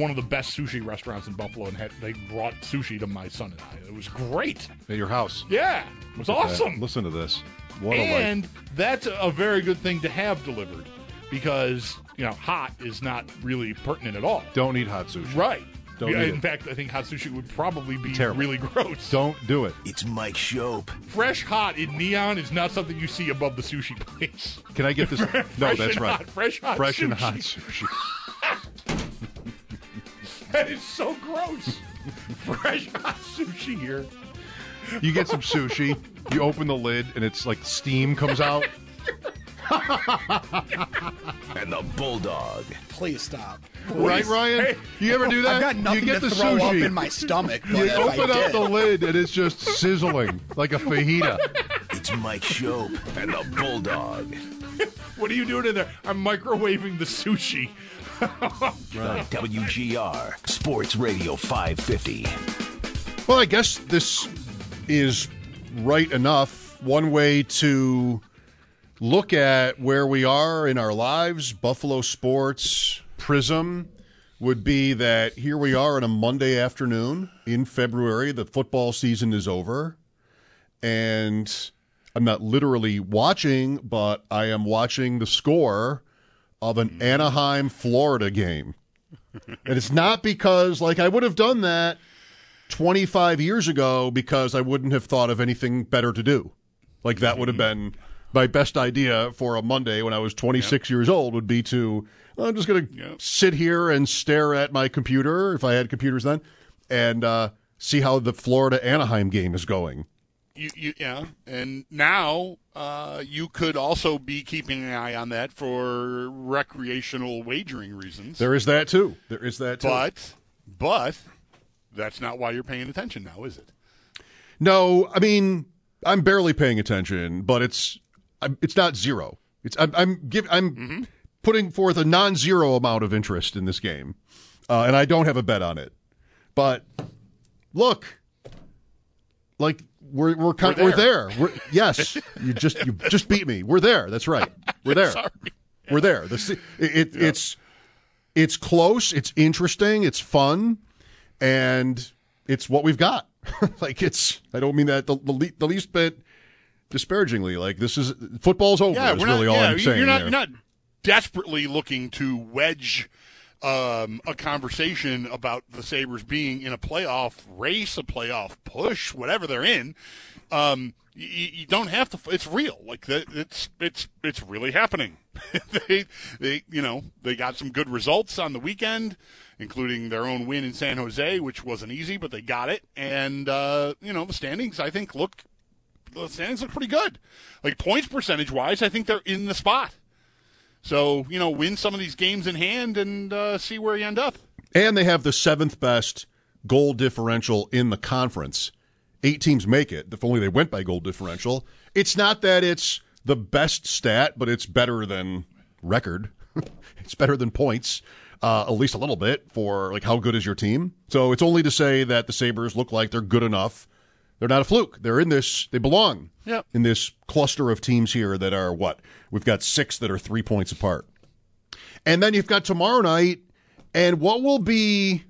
one of the best sushi restaurants in Buffalo, and had, they brought sushi to my son and I. It was great. At your house. Yeah, it was Look at that. awesome. Listen to this. What a and that's a very good thing to have delivered because you know hot is not really pertinent at all. Don't eat hot sushi. Right. Don't Yeah, eat in it. fact, I think hot sushi would probably be Terrible. really gross. Don't do it. It's Mike Schopp. Fresh hot in neon is not something you see above the sushi place. Can I get this? no, Fresh that's and right. hot, fresh hot Fresh and hot sushi. That is so gross. Fresh hot sushi here. You get some sushi. You open the lid, and it's like steam comes out. And the Bulldog. Please stop. Right, Ryan? Hey. You ever do that? I've got nothing you get to the throw up sushi. in my stomach. But you if open I up the lid, and it's just sizzling like a fajita. It's Mike Schopp and the Bulldog. What are you doing in there? I'm microwaving the sushi. WGR Sports Radio 550. Well, I guess this is right enough. One way to look at where we are in our lives, Buffalo sports prism would be that here we are on a Monday afternoon in February. The football season is over. And I'm not literally watching, but I am watching the score of an Anaheim, Florida game. and it's not because, like, I would have done that 25 years ago because I wouldn't have thought of anything better to do. Like that would have been my best idea for a Monday when I was 26 years old would be to well, I'm just going to Yep. sit here and stare at my computer if I had computers then and uh, see how the Florida Anaheim game is going. You, you, yeah, and now uh, you could also be keeping an eye on that for recreational wagering reasons. There is that too. There is that too. but, but that's not why you're paying attention now, is it? No, I mean I'm barely paying attention, but it's I'm, it's not zero. It's I'm I'm give, I'm putting forth a non-zero amount of interest in this game, uh, and I don't have a bet on it. But look, like we're we're kind, We're we're there. We're, yes, you just you just beat me. We're there. That's right. We're there. We're there. The, it, it, It's it's close. It's interesting. It's fun, and it's what we've got. like it's. I don't mean that the, the, le- the least bit disparagingly. Like this is football's over. Yeah, is we're really not. all yeah, I'm saying. you're not. You're not desperately looking to wedge um, a conversation about the Sabres being in a playoff race, a playoff push, whatever they're in. Um, you, you don't have to. It's real. Like that. It's it's it's really happening. they they you know they got some good results on the weekend, including their own win in San Jose, which wasn't easy, but they got it. And uh, you know the standings, I think, look the standings look pretty good. Like points percentage wise, I think they're in the spot. So you know, win some of these games in hand and uh, see where you end up. And they have the seventh best goal differential in the conference. Eight teams make it. If only they went by goal differential. It's not that it's the best stat, but it's better than record. it's better than points, uh, at least a little bit for like how good is your team. So it's only to say that the Sabres look like they're good enough. They're not a fluke. They're in this. They belong Yep. in this cluster of teams here that are what we've got six that are three points apart. And then you've got tomorrow night, and what will be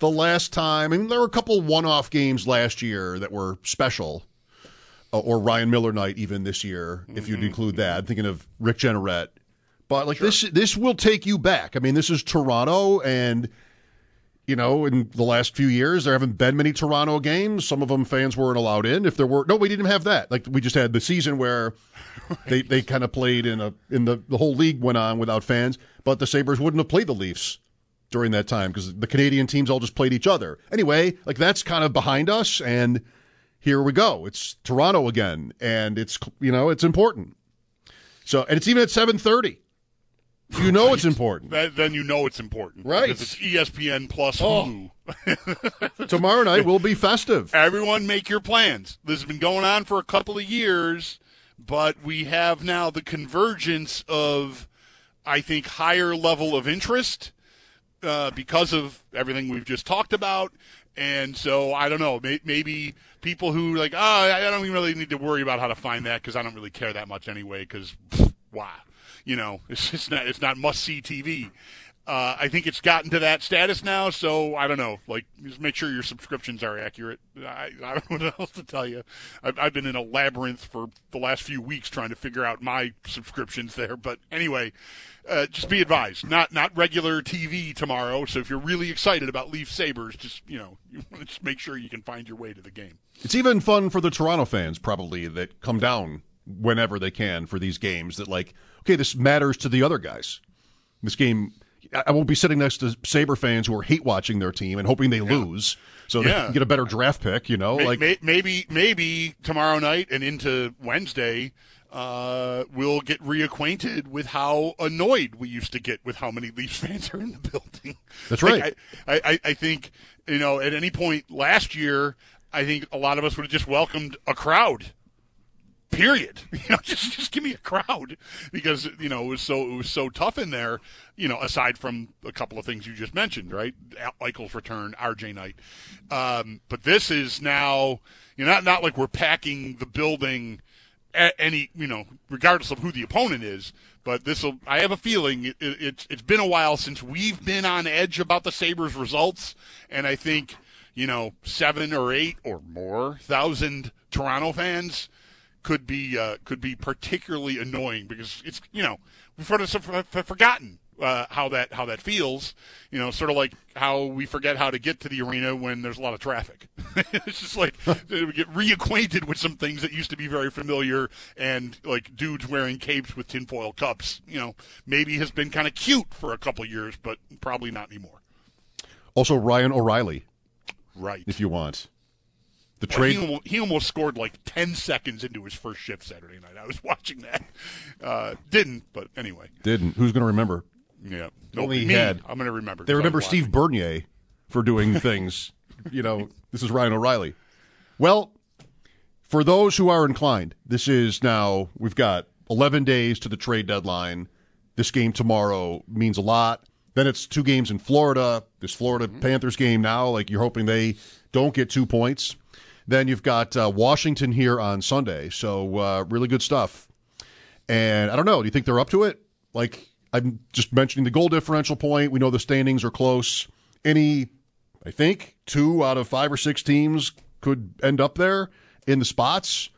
the last time? I mean, there were a couple one-off games last year that were special, uh, or Ryan Miller night even this year, if you'd include that. I'm thinking of Rick Jeanneret. But like this, this will take you back. I mean, this is Toronto, and you know, in the last few years, there haven't been many Toronto games. Some of them fans weren't allowed in. If there were, no, we didn't have that. Like we just had the season where they they kind of played in a in the the whole league went on without fans, but the Sabres wouldn't have played the Leafs during that time because the Canadian teams all just played each other. Anyway, like that's kind of behind us, and here we go. It's Toronto again, and it's you know it's important. So and it's even at seven thirty. You know it's important. That, then you know it's important, Right. It's ESPN plus Oh. Hulu. Tomorrow night will be festive. Everyone, make your plans. This has been going on for a couple of years, but we have now the convergence of, I think, higher level of interest uh, because of everything we've just talked about. And so I don't know. May- Maybe people who like, oh, I don't even really need to worry about how to find that because I don't really care that much anyway. Because wow, you know, it's just not it's not must see TV. Uh, I think it's gotten to that status now, so I don't know. Like, just make sure your subscriptions are accurate. I, I don't know what else to tell you. I've, I've been in a labyrinth for the last few weeks trying to figure out my subscriptions there. But anyway, uh, just be advised, not not regular TV tomorrow. So if you're really excited about Leaf Sabres, just you know, you just make sure you can find your way to the game. It's even fun for the Toronto fans, probably, that come down whenever they can for these games. That, like, okay, this matters to the other guys. This game, I won't be sitting next to Sabre fans who are hate watching their team and hoping they lose so they Yeah. can get a better draft pick, you know? Like, may- maybe maybe tomorrow night and into Wednesday, uh, we'll get reacquainted with how annoyed we used to get with how many Leafs fans are in the building. That's Like, right. I, I, I think you know at any point last year, I think a lot of us would have just welcomed a crowd. Period. You know, just just give me a crowd because you know it was so it was so tough in there. You know, aside from a couple of things you just mentioned, right? Eichel's return, RJ night, um, but this is now you know not not like we're packing the building any you know regardless of who the opponent is. But this will. I have a feeling it, it, it's it's been a while since we've been on edge about the Sabres results, and I think you know seven or eight or more thousand Toronto fans could be uh, could be particularly annoying because it's you know we've sort of forgotten uh, how that how that feels. You know, sort of like how we forget how to get to the arena when there's a lot of traffic. it's just like we get reacquainted with some things that used to be very familiar, and like dudes wearing capes with tinfoil cups. You know, maybe has been kind of cute for a couple years, but probably not anymore. also Ryan O'Reilly, Right. if you want. The Well, he, almost, he almost scored like 10 seconds into his first shift Saturday night. I was watching that. Uh, didn't, but anyway. Didn't. Who's going to remember? Yeah. Only me, had. I'm going to remember. They remember Steve Bernier for doing things. you know, this is Ryan O'Reilly. Well, for those who are inclined, this is now, we've got 11 days to the trade deadline. This game tomorrow means a lot. Then it's two games in Florida. This Florida Panthers game now, like you're hoping they don't get two points. Then you've got uh, Washington here on Sunday. So, uh, really good stuff. And I don't know. Do you think they're up to it? Like I'm just mentioning the goal differential point. We know the standings are close. Any, I think, two out of five or six teams could end up there in the spots.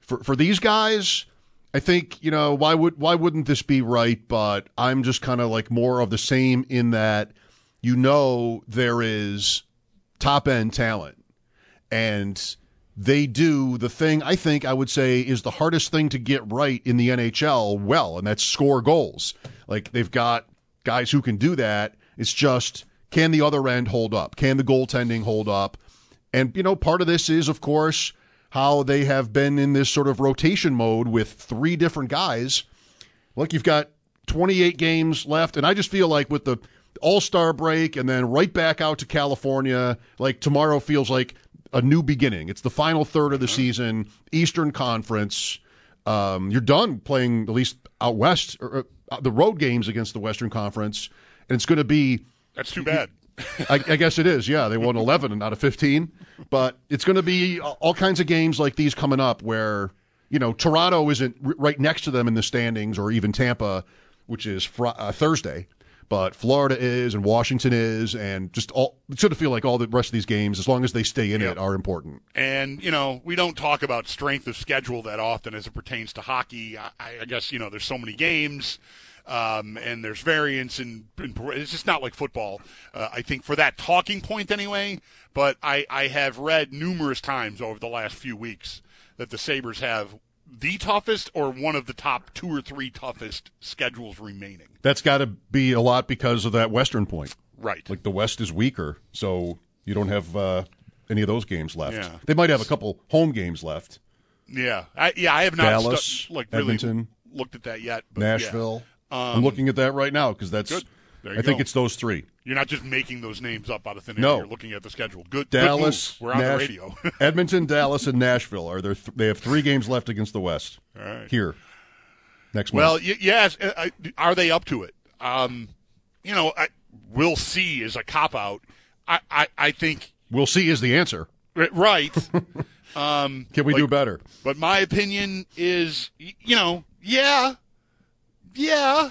For for these guys, I think you know why would why wouldn't this be right? But I'm just kind of like more of the same in that you know there is top end talent and they do the thing I think I would say is the hardest thing to get right in the NHL well, and that's score goals. Like they've got guys who can do that. It's just can the other end hold up? Can the goaltending hold up? And you know, part of this is of course how they have been in this sort of rotation mode with three different guys. Look, you've got 28 games left, and I just feel like with the All Star break and then right back out to California, like tomorrow feels like a new beginning. It's the final third of the season, Eastern Conference. Um, you're done playing at least out west, or, uh, the road games against the Western Conference, and it's going to be That's too bad. I, I guess it is. Yeah, they won 11 and out of 15. But it's going to be all kinds of games like these coming up where, you know, Toronto isn't r- right next to them in the standings or even Tampa, which is fr- uh, Thursday. But Florida is, and Washington is, and just all it should feel like all the rest of these games, as long as they stay in Yep. it, are important. And you know, we don't talk about strength of schedule that often as it pertains to hockey. I, I guess you know, there's so many games, um, and there's variance, and it's just not like football. Uh, I think for that talking point anyway. But I, I have read numerous times over the last few weeks that the Sabres have the toughest or one of the top two or three toughest schedules remaining. That's got to be a lot because of that Western point. Right. Like the West is weaker, so you don't have uh, any of those games left. Yeah. They might have a couple home games left. yeah. I, yeah. I have not Dallas, stu- like really Edmonton, looked at that yet. But yeah. Nashville. I'm looking at that right now because that's. Good. I think go. it's those three. You're not just making those names up out of thin air. No. You're looking at the schedule. Good. Dallas, Good. We're on Nash- the radio. Edmonton, Dallas, and Nashville are there. Th- they have three games left against the West. All right. Here, next week? Well, month. y- yes. uh, are they up to it? Um, you know, I, we'll see. Is a cop out. I, I, I think We'll see is the answer. right. um, Can we like- do better? But my opinion is, you know, yeah, yeah,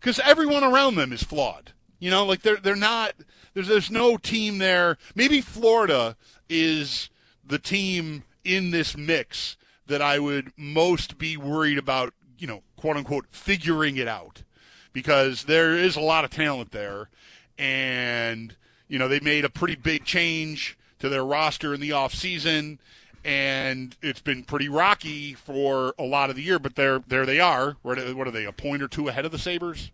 because everyone around them is flawed. You know, like they're they're not. There's there's no team there. Maybe Florida is the team in this mix that I would most be worried about. You know, quote unquote, figuring it out, because there is a lot of talent there, and you know they made a pretty big change to their roster in the off season and it's been pretty rocky for a lot of the year. But there, there they are. What are they? A point or two ahead of the Sabres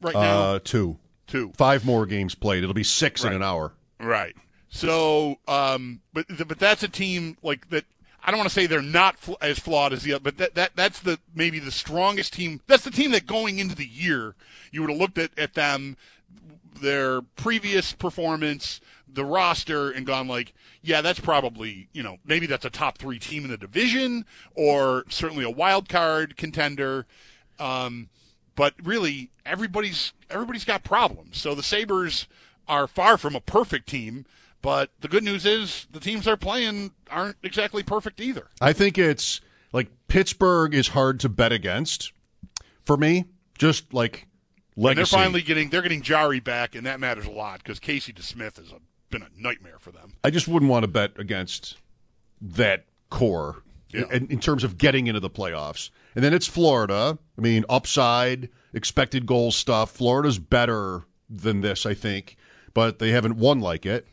right now. Uh, two, two, five more games played. It'll be six in an hour. right? So, um, but but that's a team like that. I don't want to say they're not fl- as flawed as the other, but that, that that's the maybe the strongest team. That's the team that going into the year you would have looked at, at them, their previous performance, the roster, and gone like, yeah, that's probably you know maybe that's a top three team in the division or certainly a wild card contender. Um, but really, everybody's everybody's got problems. So the Sabres are far from a perfect team. But the good news is the teams they're playing aren't exactly perfect either. I think it's like Pittsburgh is hard to bet against for me. Just like And they're finally getting they're getting Jarry back, and that matters a lot because Casey DeSmith is a, been a nightmare for them. I just wouldn't want to bet against that core Yeah. in, in terms of getting into the playoffs. And then it's Florida. I mean, upside, expected goal stuff. Florida's better than this, I think, but they haven't won like it.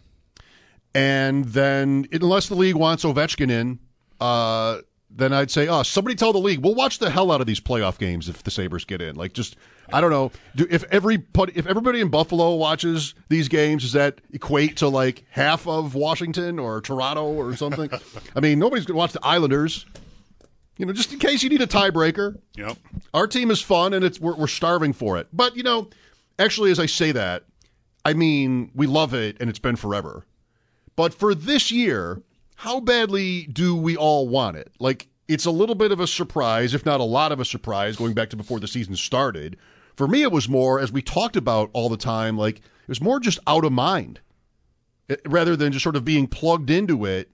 And then, unless the league wants Ovechkin in, uh, then I'd say, oh, somebody tell the league we'll watch the hell out of these playoff games if the Sabres get in. Like, just I don't know. Do, if every if everybody in Buffalo watches these games, does that equate to like half of Washington or Toronto or something? I mean, nobody's going to watch the Islanders. You know, just in case you need a tiebreaker. Yep. Our team is fun, and it's we're, we're starving for it. But you know, actually, as I say that, I mean we love it, and it's been forever. But for this year, how badly do we all want it? Like, it's a little bit of a surprise, if not a lot of a surprise, going back to before the season started. For me, it was more, as we talked about all the time, like, it was more just out of mind It- rather than just sort of being plugged into it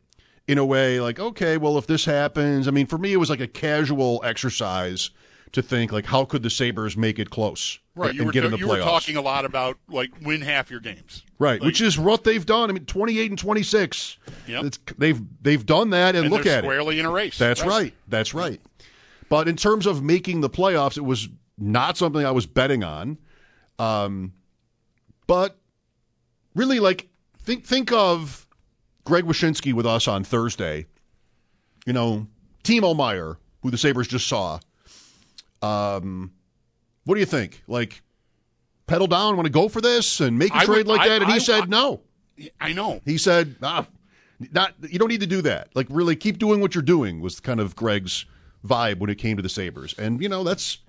in a way like, okay, well, if this happens, I mean, for me, it was like a casual exercise to think, like, how could the Sabres make it close Right. and You, were, get in the you playoffs? were talking a lot about like win half your games. Right, Like- which is what they've done. I mean, twenty-eight and twenty-six. Yeah, they've they've done that, and, And look at it. squarely in a race. That's right. That's right. But in terms of making the playoffs, it was not something I was betting on. Um, but really, like think think of Greg Wyshynski with us on Thursday. You know, Timo Meier, who the Sabres just saw. Um, what do you think? Like, pedal down, want to go for this and make a I trade would- like I- that? And he I- said I- no. I know. He said, ah, not you don't need to do that. Like really keep doing what you're doing was kind of Greg's vibe when it came to the Sabres. And you know, that's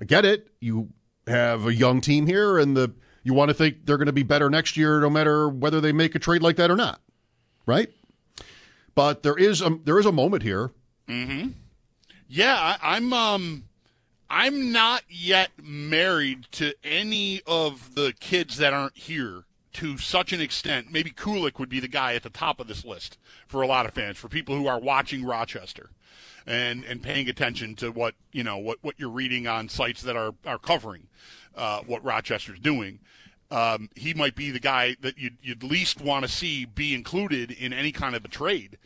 I get it. You have a young team here and the you want to think they're going to be better next year no matter whether they make a trade like that or not. Right? But there is a there is a moment here. Yeah, I, I'm um I'm not yet married to any of the kids that aren't here to such an extent. Maybe Kulich would be the guy at the top of this list for a lot of fans, for people who are watching Rochester and and paying attention to what you know what what you're reading on sites that are are covering uh, what Rochester's doing. Um, he might be the guy that you'd, you'd least want to see be included in any kind of a trade.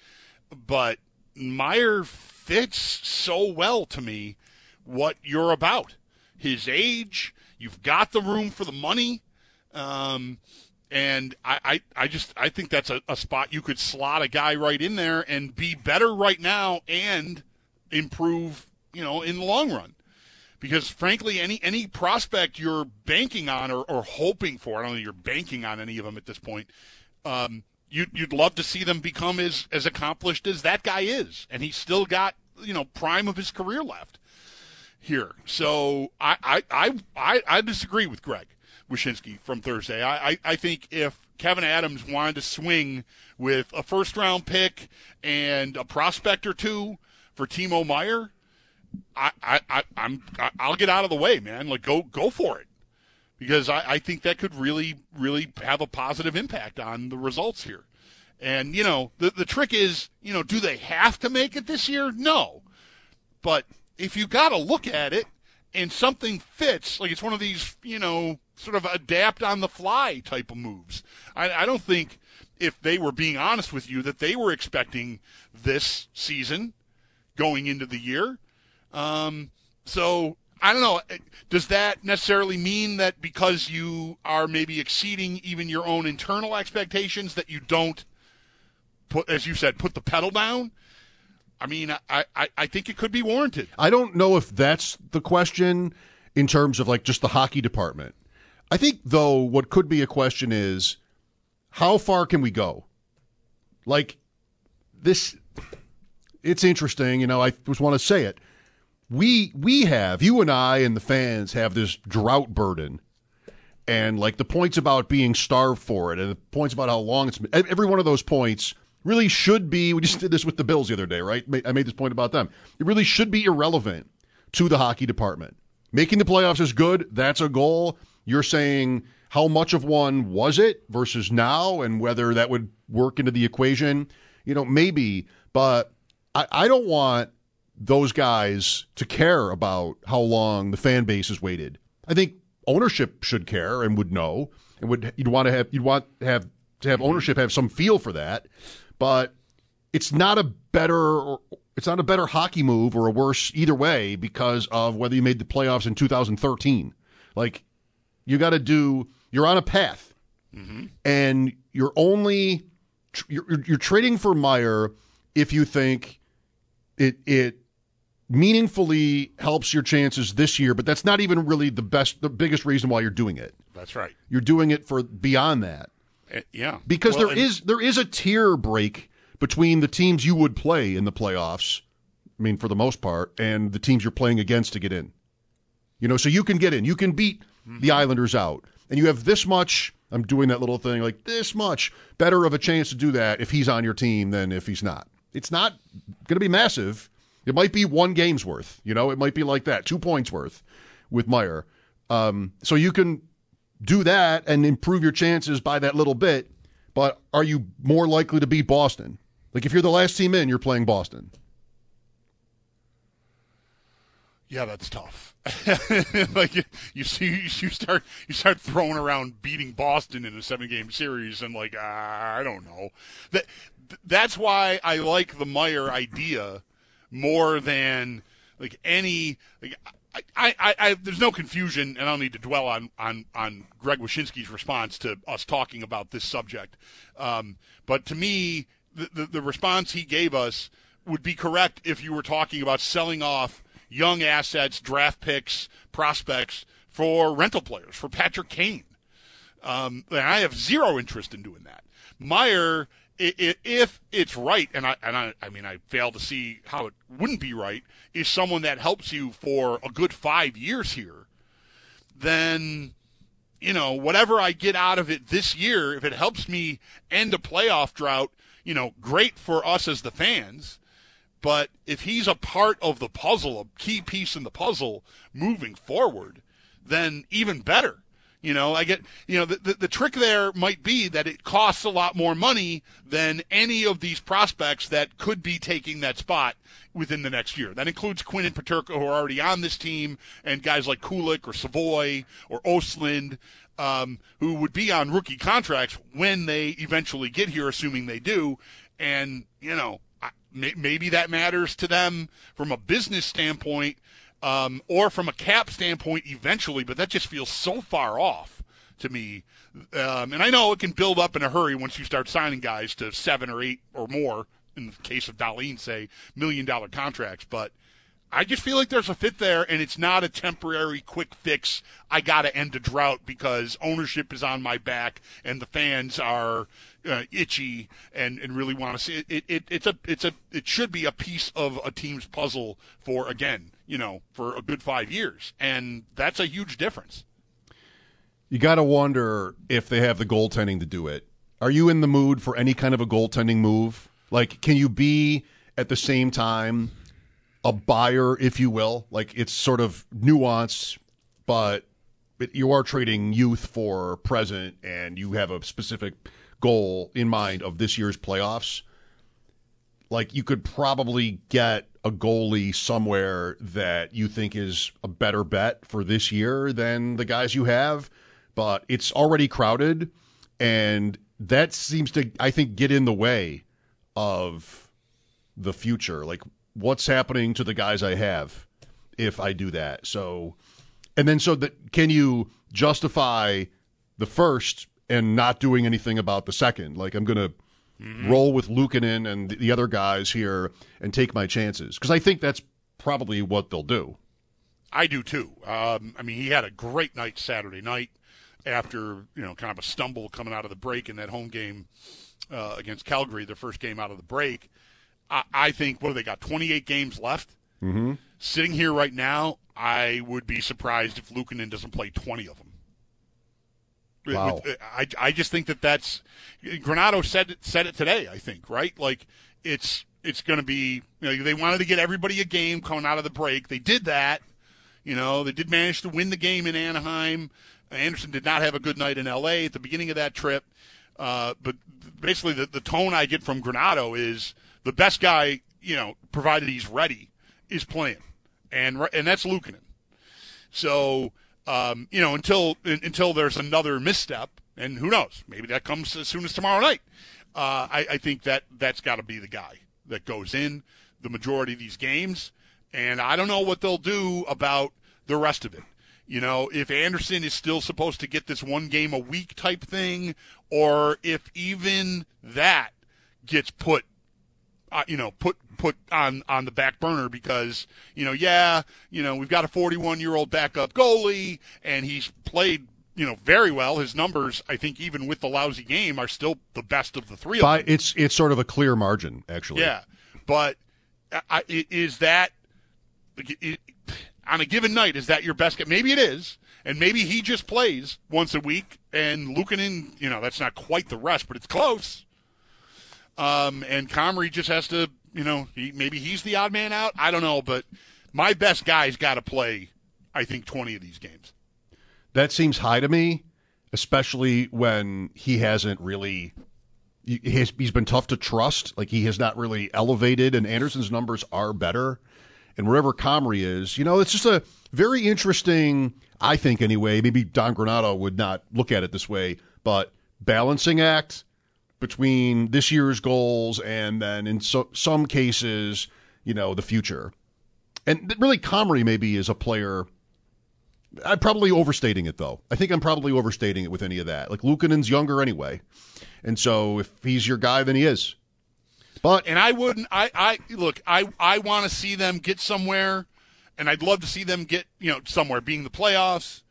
But Meier fits so well to me what you're about. His age, you've got the room for the money. Um, and I, I, I just I think that's a, a spot you could slot a guy right in there and be better right now and improve, you know, in the long run. Because frankly, any any prospect you're banking on or, or hoping for, I don't know you're banking on any of them at this point. Um, you'd, you'd love to see them become as, as accomplished as that guy is. And he's still got, you know, prime of his career left here. So I, I, I, I, disagree with Greg Wyshynski from Thursday. I, I, I think if Kevyn Adams wanted to swing with a first round pick and a prospect or two for Timo Meier, I, I, I, I'm, I'll get out of the way, man. Like, go, go for it because I, I think that could really, really have a positive impact on the results here. And, you know, the, the trick is, you know, do they have to make it this year? No. But if you got to look at it and something fits, like it's one of these, you know, sort of adapt on the fly type of moves. I, I don't think if they were being honest with you that they were expecting this season going into the year. Um, so I don't know. Does that necessarily mean that because you are maybe exceeding even your own internal expectations that you don't put, as you said, put the pedal down? I mean, I, I, I think it could be warranted. I don't know if that's the question in terms of like just the hockey department. I think though what could be a question is how far can we go? Like this it's interesting, you know, I just want to say it we we have you and I and the fans have this drought burden, and like the points about being starved for it, and the points about how long it's been. Every one of those points really should be. We just did this with the Bills the other day, right? I made this point about them. It really should be irrelevant to the hockey department. Making the playoffs is good. That's a goal. You're saying how much of one was it versus now, and whether that would work into the equation. You know, maybe, but I, I don't want those guys to care about how long the fan base has waited. I think ownership should care and would know and would you'd want to have you'd want to have to have ownership have some feel for that. But it's not a better it's not a better hockey move or a worse either way because of whether you made the playoffs in 2013. Like you got to do you're on a path. Mm-hmm. And you're only you're, you're trading for Meier if you think it it meaningfully helps your chances this year, but that's not even really the best, the biggest reason why you're doing it. That's right. You're doing it for beyond that. Uh, yeah, because well, there is there is a tier break between the teams you would play in the playoffs. I mean, for the most part, and the teams you're playing against to get in. You know, so you can get in. You can beat mm-hmm. the Islanders out, and you have this much. I'm doing that little thing like this much better of a chance to do that if he's on your team than if he's not. It's not going to be massive it might be one game's worth. You know, it might be like that, two points worth with Meier. Um, so you can do that and improve your chances by that little bit. But are you more likely to beat Boston? Like if you're the last team in, you're playing Boston. Yeah, that's tough. like you, see, you start you start throwing around beating Boston in a seven game series, and like uh, I don't know that that's why I like the Meier idea more than like any like I, I, I, there's no confusion, and I don't need to dwell on, on, on Greg Wyshynski's response to us talking about this subject. Um, but to me, the, the, the response he gave us would be correct if you were talking about selling off young assets, draft picks, prospects for rental players, for Patrick Kane. Um, and I have zero interest in doing that. Meier if it's right, and I and I, I mean I fail to see how it wouldn't be right, is someone that helps you for a good five years here, then you know whatever I get out of it this year, if it helps me end a playoff drought, you know, great for us as the fans. But if he's a part of the puzzle, a key piece in the puzzle moving forward, then even better you know, I get, you know, the, the, the, trick there might be that it costs a lot more money than any of these prospects that could be taking that spot within the next year. That includes Quinn and Peterka, who are already on this team, and guys like Kulich or Savoie or Ostlund, um, who would be on rookie contracts when they eventually get here, assuming they do. And, you know, maybe that matters to them from a business standpoint um, or from a cap standpoint eventually, but that just feels so far off to me. Um, and I know it can build up in a hurry once you start signing guys to seven or eight or more, in the case of Dahlin, say, million dollar contracts. But I just feel like there's a fit there, and it's not a temporary quick fix. I got to end a drought because ownership is on my back and the fans are uh, itchy and, and really want to see it. It, it. It's a it's a it should be a piece of a team's puzzle for again, you know, for a good five years, and that's a huge difference. You got to wonder if they have the goaltending to do it. Are you in the mood for any kind of a goaltending move? Like, can you be at the same time a buyer, if you will? Like, it's sort of nuanced, but you are trading youth for present, and you have a specific goal in mind of this year's playoffs. Like, you could probably get a goalie somewhere that you think is a better bet for this year than the guys you have, but it's already crowded, and that seems to, I think, get in the way of the future. Like, what's happening to the guys I have if I do that? So, and then so that can you justify the first and not doing anything about the second? Like, I'm going to mm-hmm. roll with Luukkonen and the other guys here and take my chances because I think that's probably what they'll do. I do too. Um, I mean, he had a great night Saturday night after you know kind of a stumble coming out of the break in that home game uh, against Calgary, their first game out of the break. I, I think what have they got? 28 games left. Mm-hmm. Sitting here right now, I would be surprised if Luukkonen doesn't play 20 of them. Wow. I, I just think that that's Granato said it, said it today. I think right, like it's it's going to be you know they wanted to get everybody a game coming out of the break. They did that. You know they did manage to win the game in Anaheim. Anderson did not have a good night in L.A. at the beginning of that trip. Uh, but basically, the, the tone I get from Granato is the best guy, you know, provided he's ready, is playing, and and that's Luukkonen. So, um, you know, until until there's another misstep, and who knows, maybe that comes as soon as tomorrow night. Uh, I, I think that that's got to be the guy that goes in the majority of these games, and I don't know what they'll do about the rest of it. You know, if Anderson is still supposed to get this one game a week type thing, or if even that gets put, uh, you know, put put on on the back burner because you know, yeah, you know, we've got a 41 year old backup goalie, and he's played you know very well. His numbers, I think, even with the lousy game, are still the best of the three. By, of them. It's it's sort of a clear margin, actually. Yeah, but uh, is that? It, on a given night, is that your best? Maybe it is, and maybe he just plays once a week, and Luukkonen, you know, that's not quite the rest, but it's close. Um, and Comrie just has to, you know, he, maybe he's the odd man out. I don't know, but my best guy's got to play. I think twenty of these games. That seems high to me, especially when he hasn't really. He's, been tough to trust. Like he has not really elevated, and Anderson's numbers are better and wherever Comrie is, you know, it's just a very interesting, I think anyway, maybe Don Granato would not look at it this way, but balancing act between this year's goals and then in so, some cases, you know, the future. And really, Comrie maybe is a player. I'm probably overstating it though. I think I'm probably overstating it with any of that. Like Luukkonen's younger anyway, and so if he's your guy, then he is. But and I wouldn't. I I look. I I want to see them get somewhere, and I'd love to see them get you know somewhere, being the playoffs.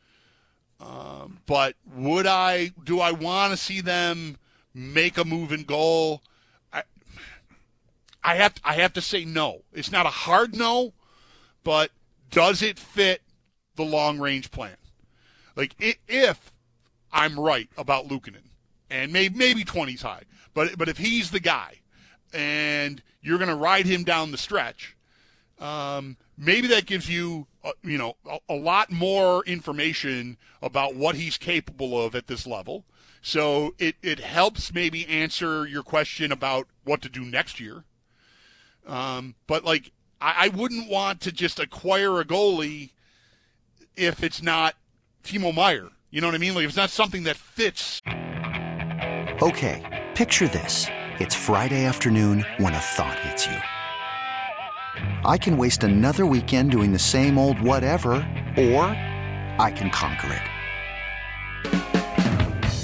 Um, but would I? Do I want to see them make a move and goal? I I have I have to say no. It's not a hard no, but does it fit the long range plan? Like if I'm right about Luukkonen, and maybe maybe 20's high, but but if he's the guy and you're going to ride him down the stretch, um, maybe that gives you, uh, you know, a, a, lot more information about what he's capable of at this level. So it, it helps maybe answer your question about what to do next year. Um, but like I, I wouldn't want to just acquire a goalie if it's not Timo Meier. You know what I mean? Like if it's not something that fits. Okay, picture this. It's Friday afternoon when a thought hits you. I can waste another weekend doing the same old whatever, or I can conquer it.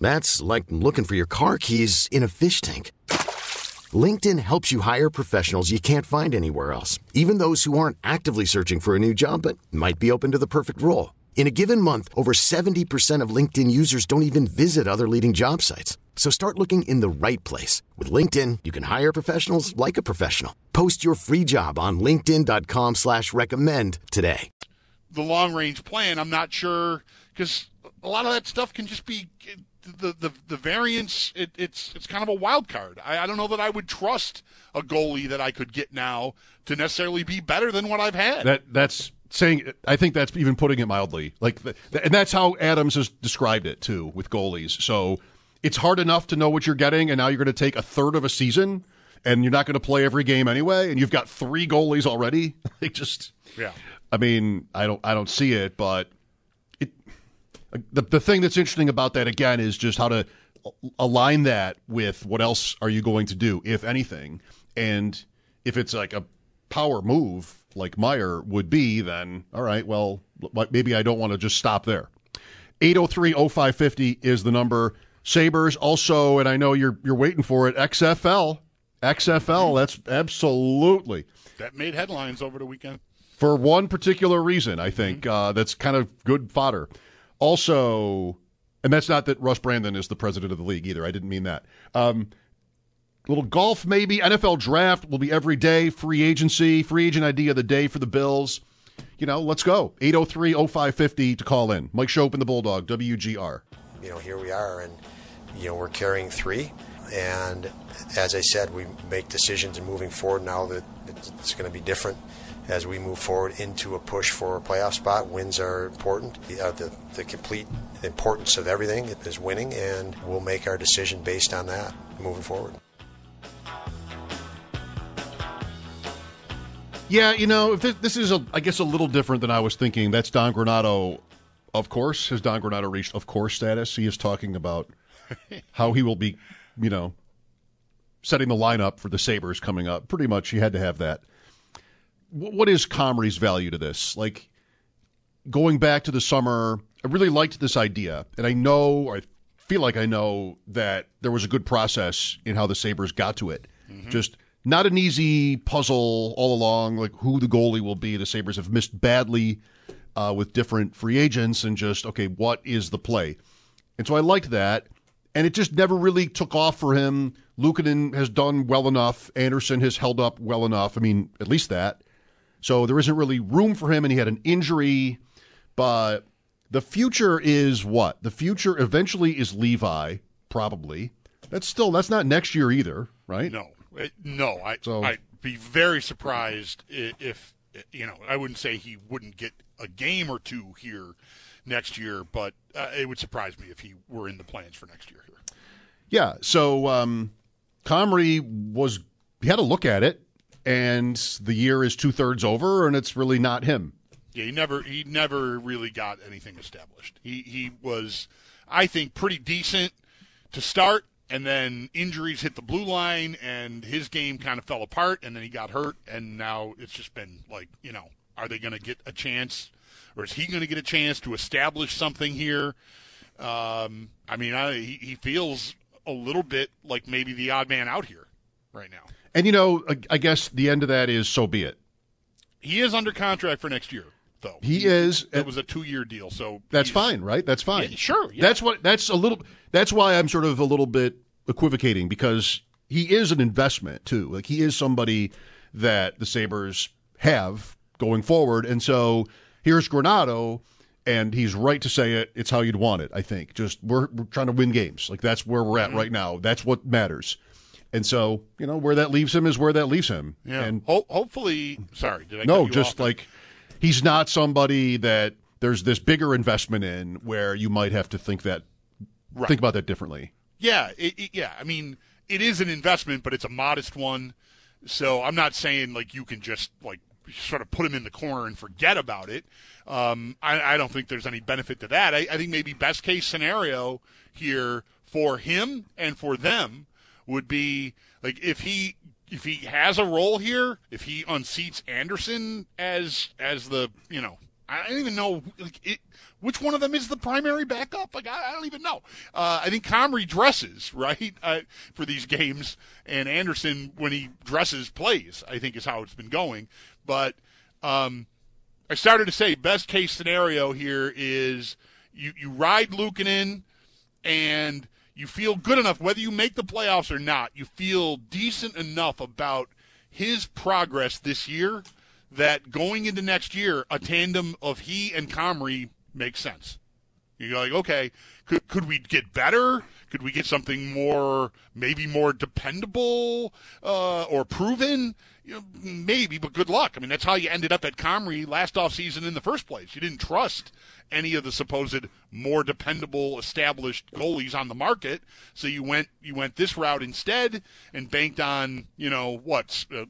That's like looking for your car keys in a fish tank. LinkedIn helps you hire professionals you can't find anywhere else, even those who aren't actively searching for a new job but might be open to the perfect role. In a given month, over 70% of LinkedIn users don't even visit other leading job sites. So start looking in the right place. With LinkedIn, you can hire professionals like a professional. Post your free job on linkedin.com slash recommend today. The long range plan, I'm not sure because a lot of that stuff can just be the the, the variance. It, it's it's kind of a wild card. I, I don't know that I would trust a goalie that I could get now to necessarily be better than what I've had. That that's saying. I think that's even putting it mildly. Like, and that's how Adams has described it too with goalies. So it's hard enough to know what you're getting, and now you're going to take a third of a season, and you're not going to play every game anyway, and you've got three goalies already. Like, just yeah. I mean, I don't I don't see it, but the the thing that's interesting about that again is just how to align that with what else are you going to do, if anything, and if it's like a power move like Meier would be, then all right, well maybe I don't want to just stop there. 803-0550 is the number. Sabres also, and I know you're you're waiting for it. XFL, XFL. That's absolutely that made headlines over the weekend for one particular reason. I think mm-hmm. uh, that's kind of good fodder. Also, and that's not that Russ Brandon is the president of the league either. I didn't mean that. Um, little golf maybe. NFL draft will be every day. Free agency, free agent idea of the day for the Bills. You know, let's go. 803 0550 to call in. Mike Schopp and the Bulldog, WGR. You know, here we are, and, you know, we're carrying three. And as I said, we make decisions and moving forward now that it's going to be different as we move forward into a push for a playoff spot. Wins are important. Uh, the, the complete importance of everything is winning, and we'll make our decision based on that moving forward. Yeah, you know, this, this is, a, I guess, a little different than I was thinking. That's Don Granato, of course. Has Don Granato reached of course status? He is talking about how he will be, you know, setting the lineup for the Sabres coming up. Pretty much, he had to have that what is Comrie's value to this? Like going back to the summer, I really liked this idea, and I know, I feel like I know that there was a good process in how the Sabres got to it. Mm-hmm. Just not an easy puzzle all along, like who the goalie will be. The Sabres have missed badly uh, with different free agents, and just okay, what is the play? And so I liked that, and it just never really took off for him. Luukkonen has done well enough. Anderson has held up well enough. I mean, at least that. So there isn't really room for him, and he had an injury. But the future is what? The future eventually is Levi, probably. That's still that's not next year either, right? No, no. I so, I'd be very surprised if you know. I wouldn't say he wouldn't get a game or two here next year, but uh, it would surprise me if he were in the plans for next year here. Yeah. So um, Comrie was he had a look at it, and the year is two thirds over, and it's really not him. Yeah, he never he never really got anything established. He he was, I think, pretty decent to start, and then injuries hit the blue line, and his game kind of fell apart, and then he got hurt, and now it's just been like, you know, are they going to get a chance, or is he going to get a chance to establish something here? Um, I mean, I, he, he feels a little bit like maybe the odd man out here right now. And you know, I, I guess the end of that is so be it. He is under contract for next year, though. He is. It was a two-year deal, so That's fine, right? That's fine. Yeah, sure, yeah. That's what. That's a little. That's why I'm sort of a little bit equivocating because he is an investment too. Like he is somebody that the Sabres have going forward, and so here's Granado, and he's right to say it. It's how you'd want it. I think. Just we're, we're trying to win games. Like that's where we're at Mm-hmm. right now. That's what matters. And so you know where that leaves him is where that leaves him. Yeah. And Ho- hopefully, sorry, did I? no, just like he's not somebody that there's this bigger investment in where you might have to think that Right. think about that differently. Yeah, it, it- yeah. I mean, it is an investment, but it's a modest one. So I'm not saying like you can just like sort of put him in the corner and forget about it. Um, I, I don't think there's any benefit to that. I, I think maybe best case scenario here for him and for them would be like if he if he has a role here, if he unseats Anderson as as the you know I don't even know like it, which one of them is the primary backup. Like I, I don't even know. Uh, I think Comrie dresses right uh, for these games, and Anderson when he dresses plays. I think is how it's been going. But um, I started to say best case scenario here is you you ride Luukkonen and you feel good enough whether you make the playoffs or not. You feel decent enough about his progress this year that going into next year, a tandem of he and Comrie makes sense. You're like, okay, could could we get better? Could we get something more, maybe more dependable uh, or proven? You know, maybe, but good luck. I mean, that's how you ended up at Comrie last offseason in the first place. You didn't trust any of the supposed more dependable, established goalies on the market, so you went you went this route instead and banked on you know what. Uh,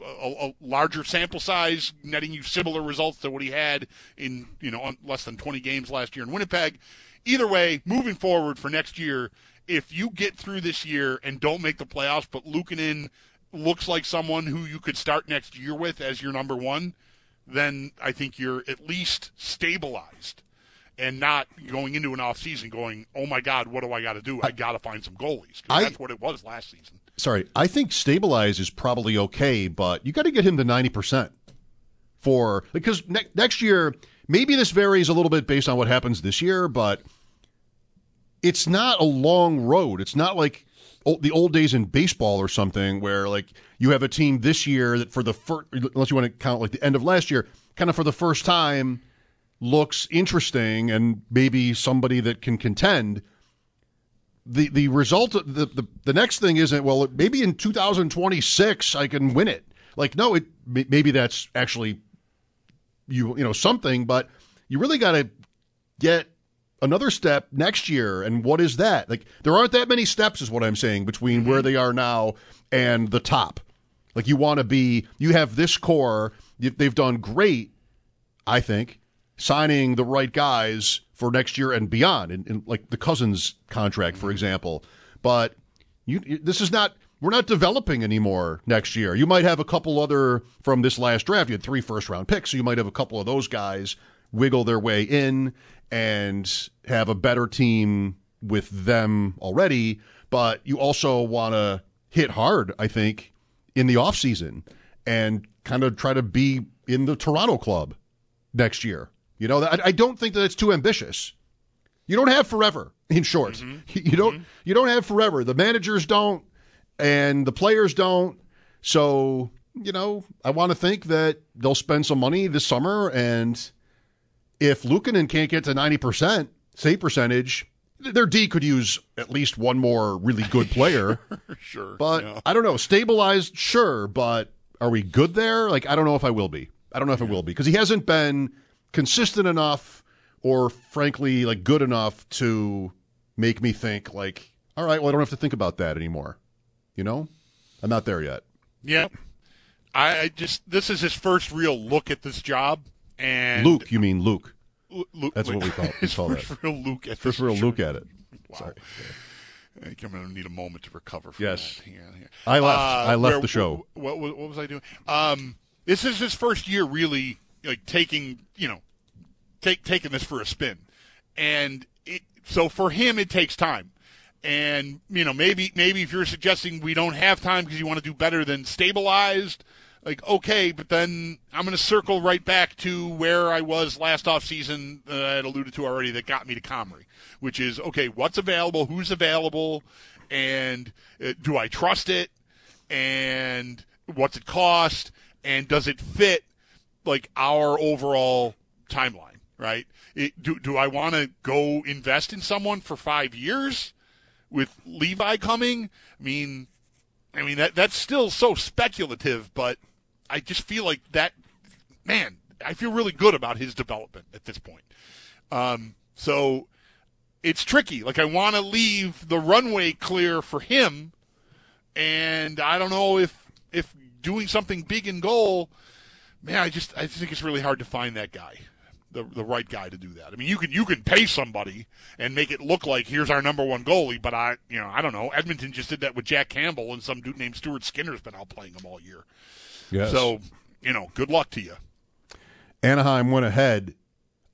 a, a larger sample size, netting you similar results to what he had in you know on less than 20 games last year in Winnipeg. Either way, moving forward for next year, if you get through this year and don't make the playoffs, but Luukkonen looks like someone who you could start next year with as your number one, then I think you're at least stabilized and not going into an off season going, oh my God, what do I got to do? I got to find some goalies. I- that's what it was last season. Sorry, I think stabilize is probably okay, but you got to get him to ninety percent for because ne- next year maybe this varies a little bit based on what happens this year, but it's not a long road. It's not like the old days in baseball or something where like you have a team this year that for the first, unless you want to count like the end of last year, kind of for the first time looks interesting and maybe somebody that can contend. The the result the, the the next thing isn't well maybe in 2026 I can win it. Like no, it maybe that's actually you you know something, but you really got to get another step next year. And what is that? Like there aren't that many steps, is what I'm saying, between where mm-hmm. they are now and the top. Like you want to be, you have this core. They've done great, I think, signing the right guys for next year and beyond, in, in like the Cozens contract, for mm-hmm. example. But you, this is not. We're not developing anymore next year. You might have a couple other from this last draft. You had three first round picks, so you might have a couple of those guys wiggle their way in and have a better team with them already. But you also want to hit hard, I think, in the offseason and kind of try to be in the Toronto club next year. You know, I, I don't think that it's too ambitious. You don't have forever, in short. Mm-hmm. You don't. Mm-hmm. You don't have forever. The managers don't, and the players don't. So you know, I want to think that they'll spend some money this summer, and if Luukkonen can't get to ninety percent save percentage, their D could use at least one more really good player. Sure. But yeah. I don't know. Stabilized, sure, but are we good there? Like I don't know if I will be. I don't know if I will be because he hasn't been consistent enough or frankly like good enough to make me think like, all right, well I don't have to think about that anymore. You know, I'm not there yet. Yeah. I just this is his first real look at this job, and Luke, you mean Luke? Lu- Luke That's what we call- we call first that. real Luke at First real look at it. Wow. Sorry. I'm going to need a moment to recover from Yes. that. Yeah, yeah. I left. Uh, I left where- the show. What, what, what was I doing? Um, this is his first year really like taking, you know, take taking this for a spin. And it, so for him it takes time. And, you know, maybe maybe if you're suggesting we don't have time because you want to do better than stabilized, like okay, but then I'm going to circle right back to where I was last off season. Uh, I had alluded to already that got me to Comrie, which is okay. What's available? Who's available? And uh, do I trust it? And what's it cost? And does it fit like our overall timeline? Right? It, do do I want to go invest in someone for five years with Levi coming? I mean, I mean that that's still so speculative, but I just feel like that man, I feel really good about his development at this point. Um, so it's tricky. Like I want to leave the runway clear for him, and I don't know if if doing something big in goal. Man, I just I think it's really hard to find that guy, the the right guy to do that. I mean, you can you can pay somebody and make it look like here's our number one goalie, but I you know I don't know. Edmonton just did that with Jack Campbell, and some dude named Stuart Skinner's been out playing him all year. Yes. So you know, good luck to you. Anaheim went ahead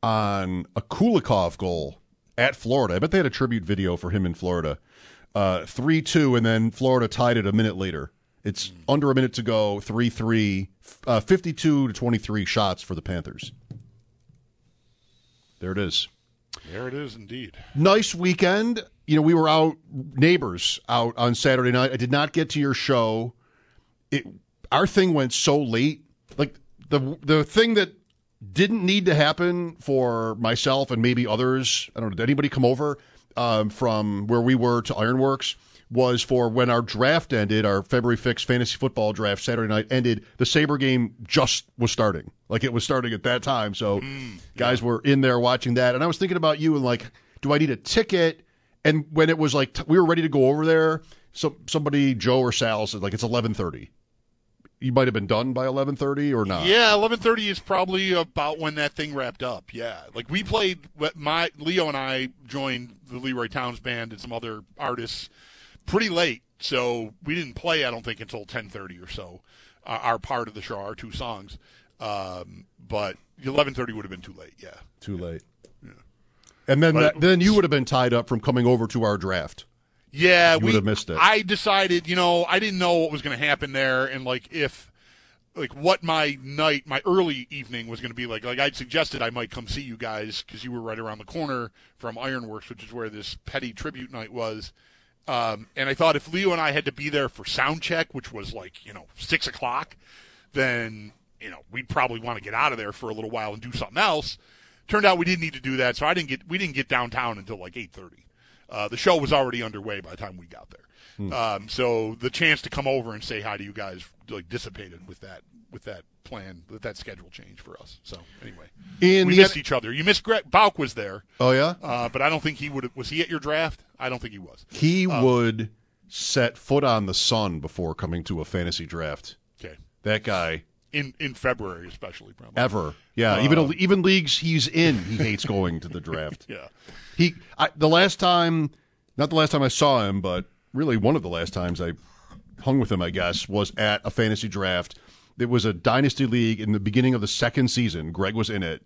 on a Kulikov goal at Florida. I bet they had a tribute video for him in Florida. Uh, 3 2, and then Florida tied it a minute later. It's under a minute to go, 3 3, uh, 52 to 23 shots for the Panthers. There it is. There it is, indeed. Nice weekend. You know, we were out, neighbors out on Saturday night. I did not get to your show. It, our thing went so late. Like the the thing that didn't need to happen for myself and maybe others. I don't know. Did anybody come over um, from where we were to Ironworks? Was for when our draft ended, our February 6th fantasy football draft Saturday night ended. The Sabre game just was starting, like it was starting at that time. So guys were in there watching that, and I was thinking about you and like, do I need a ticket? And when it was like t- we were ready to go over there, so somebody Joe or Sal said like it's eleven thirty. You might have been done by eleven thirty or not. Yeah, eleven thirty is probably about when that thing wrapped up. Yeah, like we played. My Leo and I joined the Leroy Towns band and some other artists pretty late, so we didn't play. I don't think until ten thirty or so. Uh, our part of the show, our two songs, um, but eleven thirty would have been too late. Yeah, Too late. And then But- that, then you would have been tied up from coming over to our draft. Yeah, You we would have missed it. I decided, you know, I didn't know what was going to happen there, and like if, like what my night, my early evening was going to be like. Like I'd suggested, I might come see you guys because you were right around the corner from Ironworks, which is where this Petty tribute night was. Um, and I thought if Leo and I had to be there for sound check, which was like you know six o'clock, then you know we'd probably want to get out of there for a little while and do something else. Turned out we didn't need to do that, so I didn't get we didn't get downtown until like eight thirty. Uh, the show was already underway by the time we got there. Um, so the chance to come over and say hi to you guys like dissipated with that with that plan with that schedule change for us. So anyway, In we missed each other. You missed Greg Bauk was there, Oh yeah, uh, but I don't think he would. Was he at your draft? I don't think he was. he Uh, would set foot on the sun before coming to a fantasy draft. Okay, That guy in in February especially probably. ever, yeah. even even leagues he's in, he hates going to the draft. Yeah. He I, the last time, not the last time I saw him, but really one of the last times I hung with him, I guess, was at a fantasy draft. It was a dynasty league in the beginning of the second season. Greg was in it,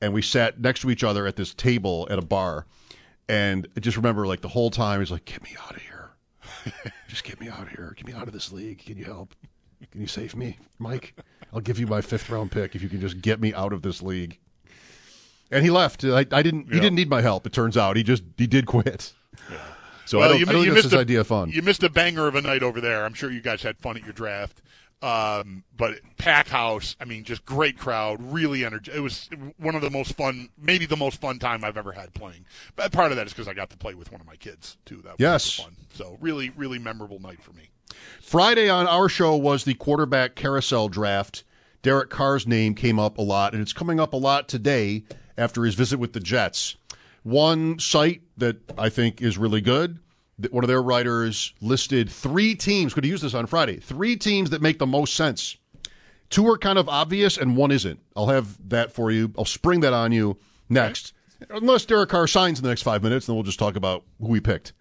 and we sat next to each other at this table at a bar. And I just remember, like the whole time, he's like, "Get me out of here! just get me out of here! Get me out of this league! Can you help? Can you save me, Mike? I'll give you my fifth round pick if you can just get me out of this league." And he left. I, I didn't. He didn't need my help. It turns out he just he did quit. So Well, I don't, you, I don't you missed his a, idea fun. You missed a banger of a night over there. I'm sure you guys had fun at your draft. Um, but pack house, I mean, just great crowd, really energetic. It was one of the most fun, maybe the most fun time I've ever had playing. But part of that is because I got to play with one of my kids too. That was Yes. fun. So really, really memorable night for me. Friday on our show was the quarterback carousel draft. Derek Carr's name came up a lot, and it's coming up a lot today after his visit with the Jets. One site that I think is really good, one of their writers listed three teams, could have used this on Friday, three teams that make the most sense. Two are kind of obvious and one isn't. I'll have that for you. I'll spring that on you next. Unless Derek Carr signs in the next five minutes, then we'll just talk about who we picked.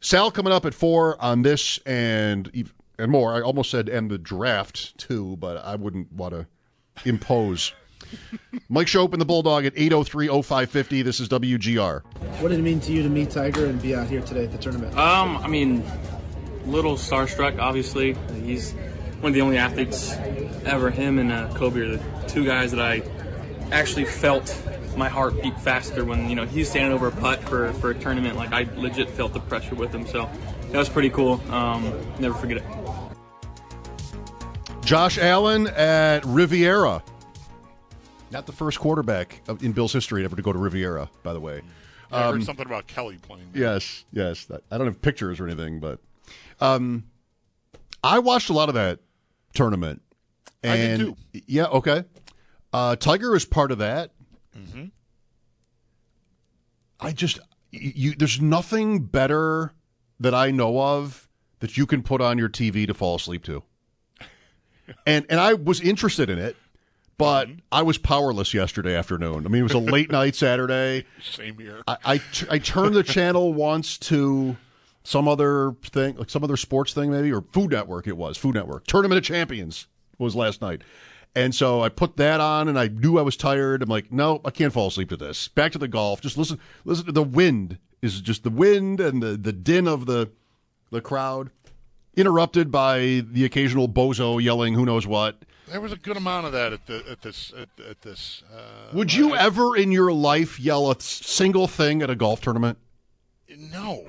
Sal coming up at four on this and and more. I almost said and the draft too, but I wouldn't want to impose. Mike Schopp and the Bulldog at 803-0550. This is WGR. What did it mean to you to meet Tiger and be out here today at the tournament? Um, I mean, little starstruck. Obviously, he's one of the only athletes ever. Him and uh, Kobe are the two guys that I actually felt my heart beat faster when you know he's standing over a putt for for a tournament. Like I legit felt the pressure with him. So that was pretty cool. Um, never forget it. Josh Allen at Riviera. Not the first quarterback in Bill's history ever to go to Riviera, by the way. Yeah, I Um, heard something about Kelly playing. there. Yes, yes. I don't have pictures or anything, but um, I watched a lot of that tournament. I did And yeah, okay. Uh, Tiger is part of that. Mm-hmm. I just you there's nothing better that I know of that you can put on your TV to fall asleep to. And and I was interested in it, but mm-hmm. I was powerless yesterday afternoon. I mean, it was a late night Saturday. Same here. I I, t- I turned the channel once to some other thing, like some other sports thing, maybe or Food Network. It was Food Network. Tournament of Champions was last night, and so I put that on, and I knew I was tired. I'm like, no, I can't fall asleep to this. Back to the golf. Just listen. Listen to the wind. Is just the wind and the the din of the the crowd, interrupted by the occasional bozo yelling who knows what. There was a good amount of that at the at this at, at this. Uh, Would you ever in your life yell a single thing at a golf tournament? No.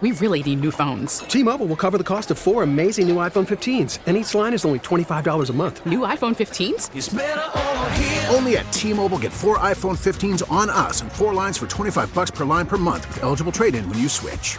We really need new phones. T-Mobile will cover the cost of four amazing new iPhone 15s, and each line is only $25 a month. New iPhone 15s? It's over here. Only at T-Mobile get four iPhone 15s on us and four lines for 25 bucks per line per month with eligible trade-in when you switch.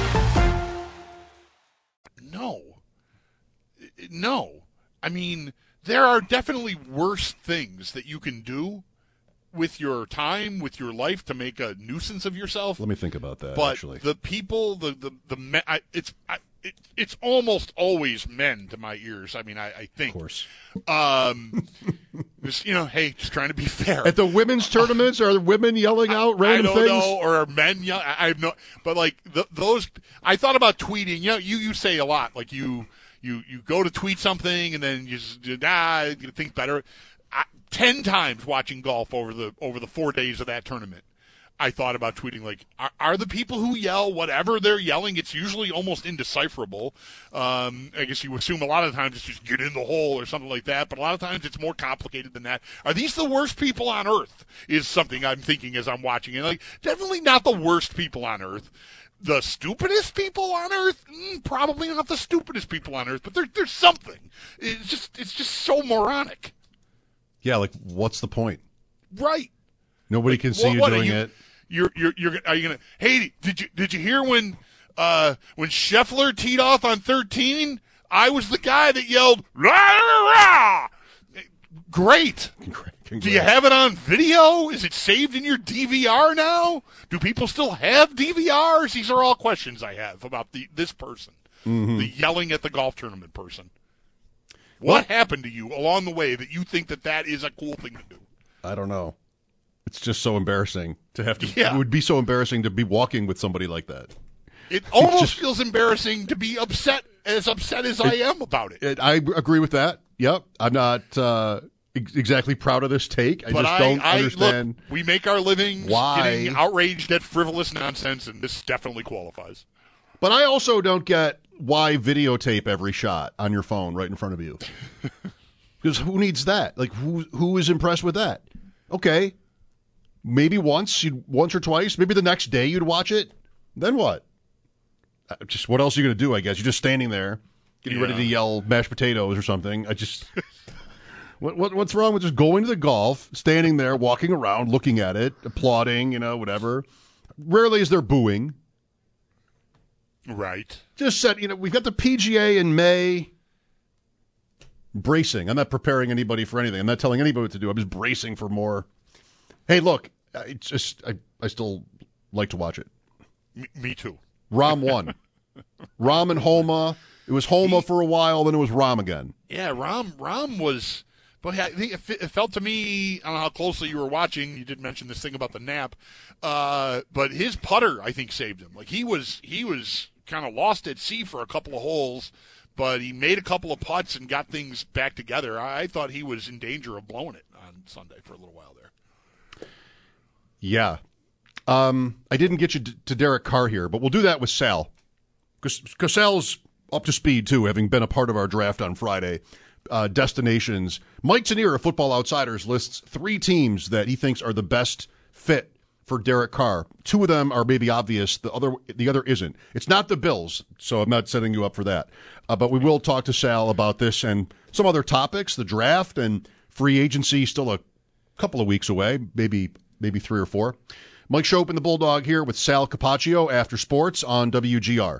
No. I mean, there are definitely worse things that you can do with your time, with your life to make a nuisance of yourself. Let me think about that. but actually, the people, the the the men, I, it's I, it, it's almost always men to my ears. I mean, I, I think. Of course. Um, just you know, hey, just trying to be fair. At the women's tournaments, are women yelling out random I don't things? know, or are men yell? I have no, but like th those, I thought about tweeting. You know, you you say a lot, like you you you go to tweet something and then you just ah, you think better. I, Ten times watching golf over the over the four days of that tournament. I thought about tweeting like, are, are the people who yell whatever they're yelling? It's usually almost indecipherable. Um, I guess you assume a lot of times it's just get in the hole or something like that, but a lot of times it's more complicated than that. Are these the worst people on earth? Is something I'm thinking as I'm watching it. Like, definitely not the worst people on earth. The stupidest people on earth? Mm, probably not the stupidest people on earth, but there, there's something. It's just, it's just so moronic. Yeah, like what's the point? Right. Nobody can see What- you what, doing you- it. You're you're you're are you gonna? Hey, did you did you hear when uh when Scheffler teed off on 13? I was the guy that yelled rah rah rah. Great. Do you have it on video? Is it saved in your DVR now? Do people still have DVRs? These are all questions I have about the this person, Mhm. the yelling at the golf tournament person. What happened to you along the way that you think that that is a cool thing to do? I don't know. It's just so embarrassing to have to. Yeah. It would be so embarrassing to be walking with somebody like that. It almost just- feels embarrassing to be upset, as upset as I am about it. It, I agree with that. Yep. I'm not. Uh, exactly proud of this take. I but just don't I, understand. Look, we make our living getting outraged at frivolous nonsense, and this definitely qualifies. But I also don't get why videotape every shot on your phone right in front of you. Because who needs that? Like who who is impressed with that? Okay, maybe once you once or twice, maybe the next day you'd watch it. Then what? Uh, Just what else are you going to do? I guess you're just standing there, getting ready to yell mashed potatoes or something. I just. What, what what's wrong with just going to the golf, standing there, walking around, looking at it, applauding, you know, whatever. Rarely is there booing. Right. Just said, you know, we've got the PGA in May. Bracing. I'm not preparing anybody for anything. I'm not telling anybody what to do. I'm just bracing for more. Hey, look, I just I, I still like to watch it. Me, me too. Rahm won. Rahm and Homa. It was Homa for a while, then it was Rahm again. Yeah, Rahm Rahm was, but I think it, felt to me. I don't know how closely you were watching. You did mention this thing about the nap, uh, but his putter I think saved him. Like he was he was kind of lost at sea for a couple of holes, but he made a couple of putts and got things back together. I, I thought he was in danger of blowing it on Sunday for a little while there. Yeah. Um, I didn't get you to Derek Carr here, but we'll do that with Sal. Because Sal's up to speed, too, having been a part of our draft on Friday. Uh, destinations. Mike Tanier of Football Outsiders lists three teams that he thinks are the best fit for Derek Carr. Two of them are maybe obvious. The other, the other isn't. It's not the Bills, so I'm not setting you up for that. Uh, but we will talk to Sal about this and some other topics. The draft and free agency still a couple of weeks away, maybe maybe three or four. Mike Schopp and the Bulldog here with Sal Capaccio after sports on WGR.